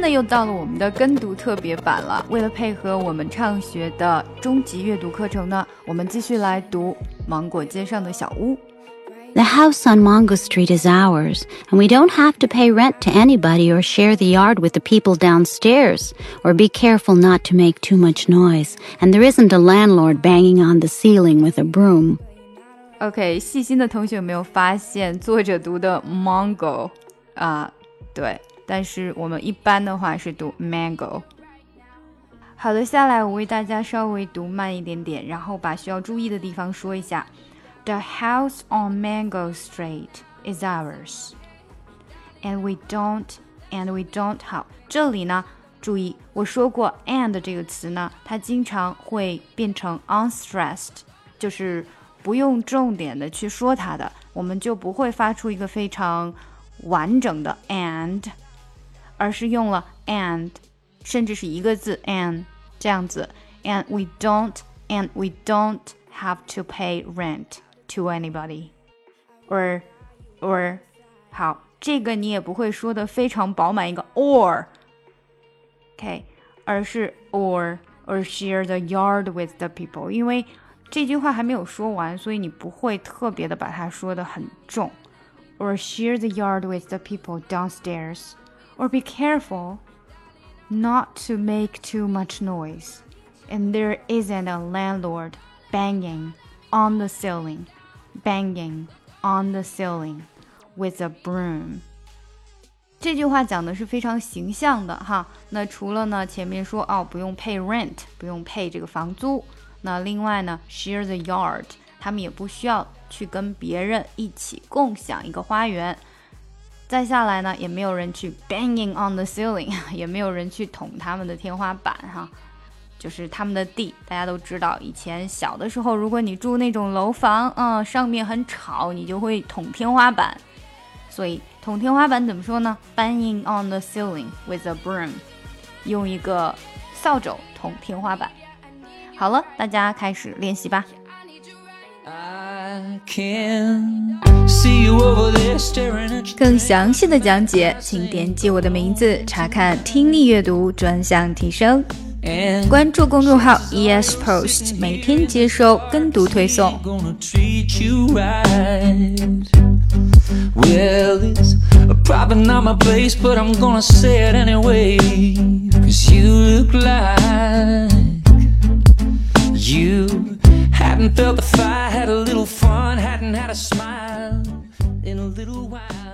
呢又到了我们的跟读特别版了。为了配合我们畅学的中级阅读课程呢，我们继续来读《芒果街上的小屋》。The house on Mango Street is ours, and we don't have to pay rent to anybody or share the yard with the people downstairs, or be careful not to make too much noise, and there isn't a landlord banging on the ceiling with a broom. OK，细心的同学有没有发现作者读的 mango 啊？对，但是我们一般的话是读 mango。好的，下来我为大家稍微读慢一点点，然后把需要注意的地方说一下。The house on Mango Street is ours, and we don't and we don't 好，这里呢，注意我说过 and 这个词呢，它经常会变成 unstressed，就是不用重点的去说它的，我们就不会发出一个非常完整的 and，而是用了 and，甚至是一个字 and 这样子，and we don't and we don't have to pay rent to anybody or or 好，这个你也不会说的非常饱满一个 or，OK，、okay, 而是 or or share the yard with the people，因为这句话还没有说完，所以你不会特别的把它说的很重。Or share the yard with the people downstairs, or be careful not to make too much noise, and there isn't a landlord banging on the ceiling, banging on the ceiling with a broom. 这句话讲的是非常形象的哈。那除了呢，前面说哦，不用 pay rent，不用 pay 这个房租。那另外呢，share the yard，他们也不需要去跟别人一起共享一个花园。 再下来呢，也没有人去 banging on the ceiling，也没有人去捅他们的天花板哈，就是他们的地。大家都知道，以前小的时候，如果你住那种楼房，嗯，上面很吵，你就会捅天花板。所以捅天花板怎么说呢？banging on the ceiling with a broom，用一个扫帚捅天花板。好了，大家开始练习吧。更详细的讲解，请点击我的名字查看听力阅读专项提升。关注公众号 ES Post，每天接收跟读推送。Well, it's probably not my place, but I'm gonna say it anyway. Cause you look like you hadn't felt the fire, had a little fun, hadn't had a smile in a little while.